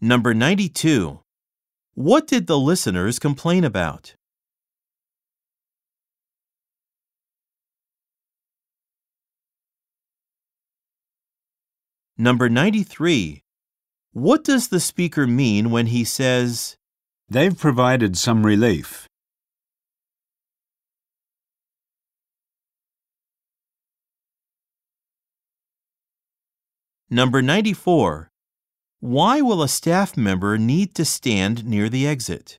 Number 92. What did the listeners complain about? Number 93. What does the speaker mean when he says, They've provided some relief. Number 94. Why will a staff member need to stand near the exit?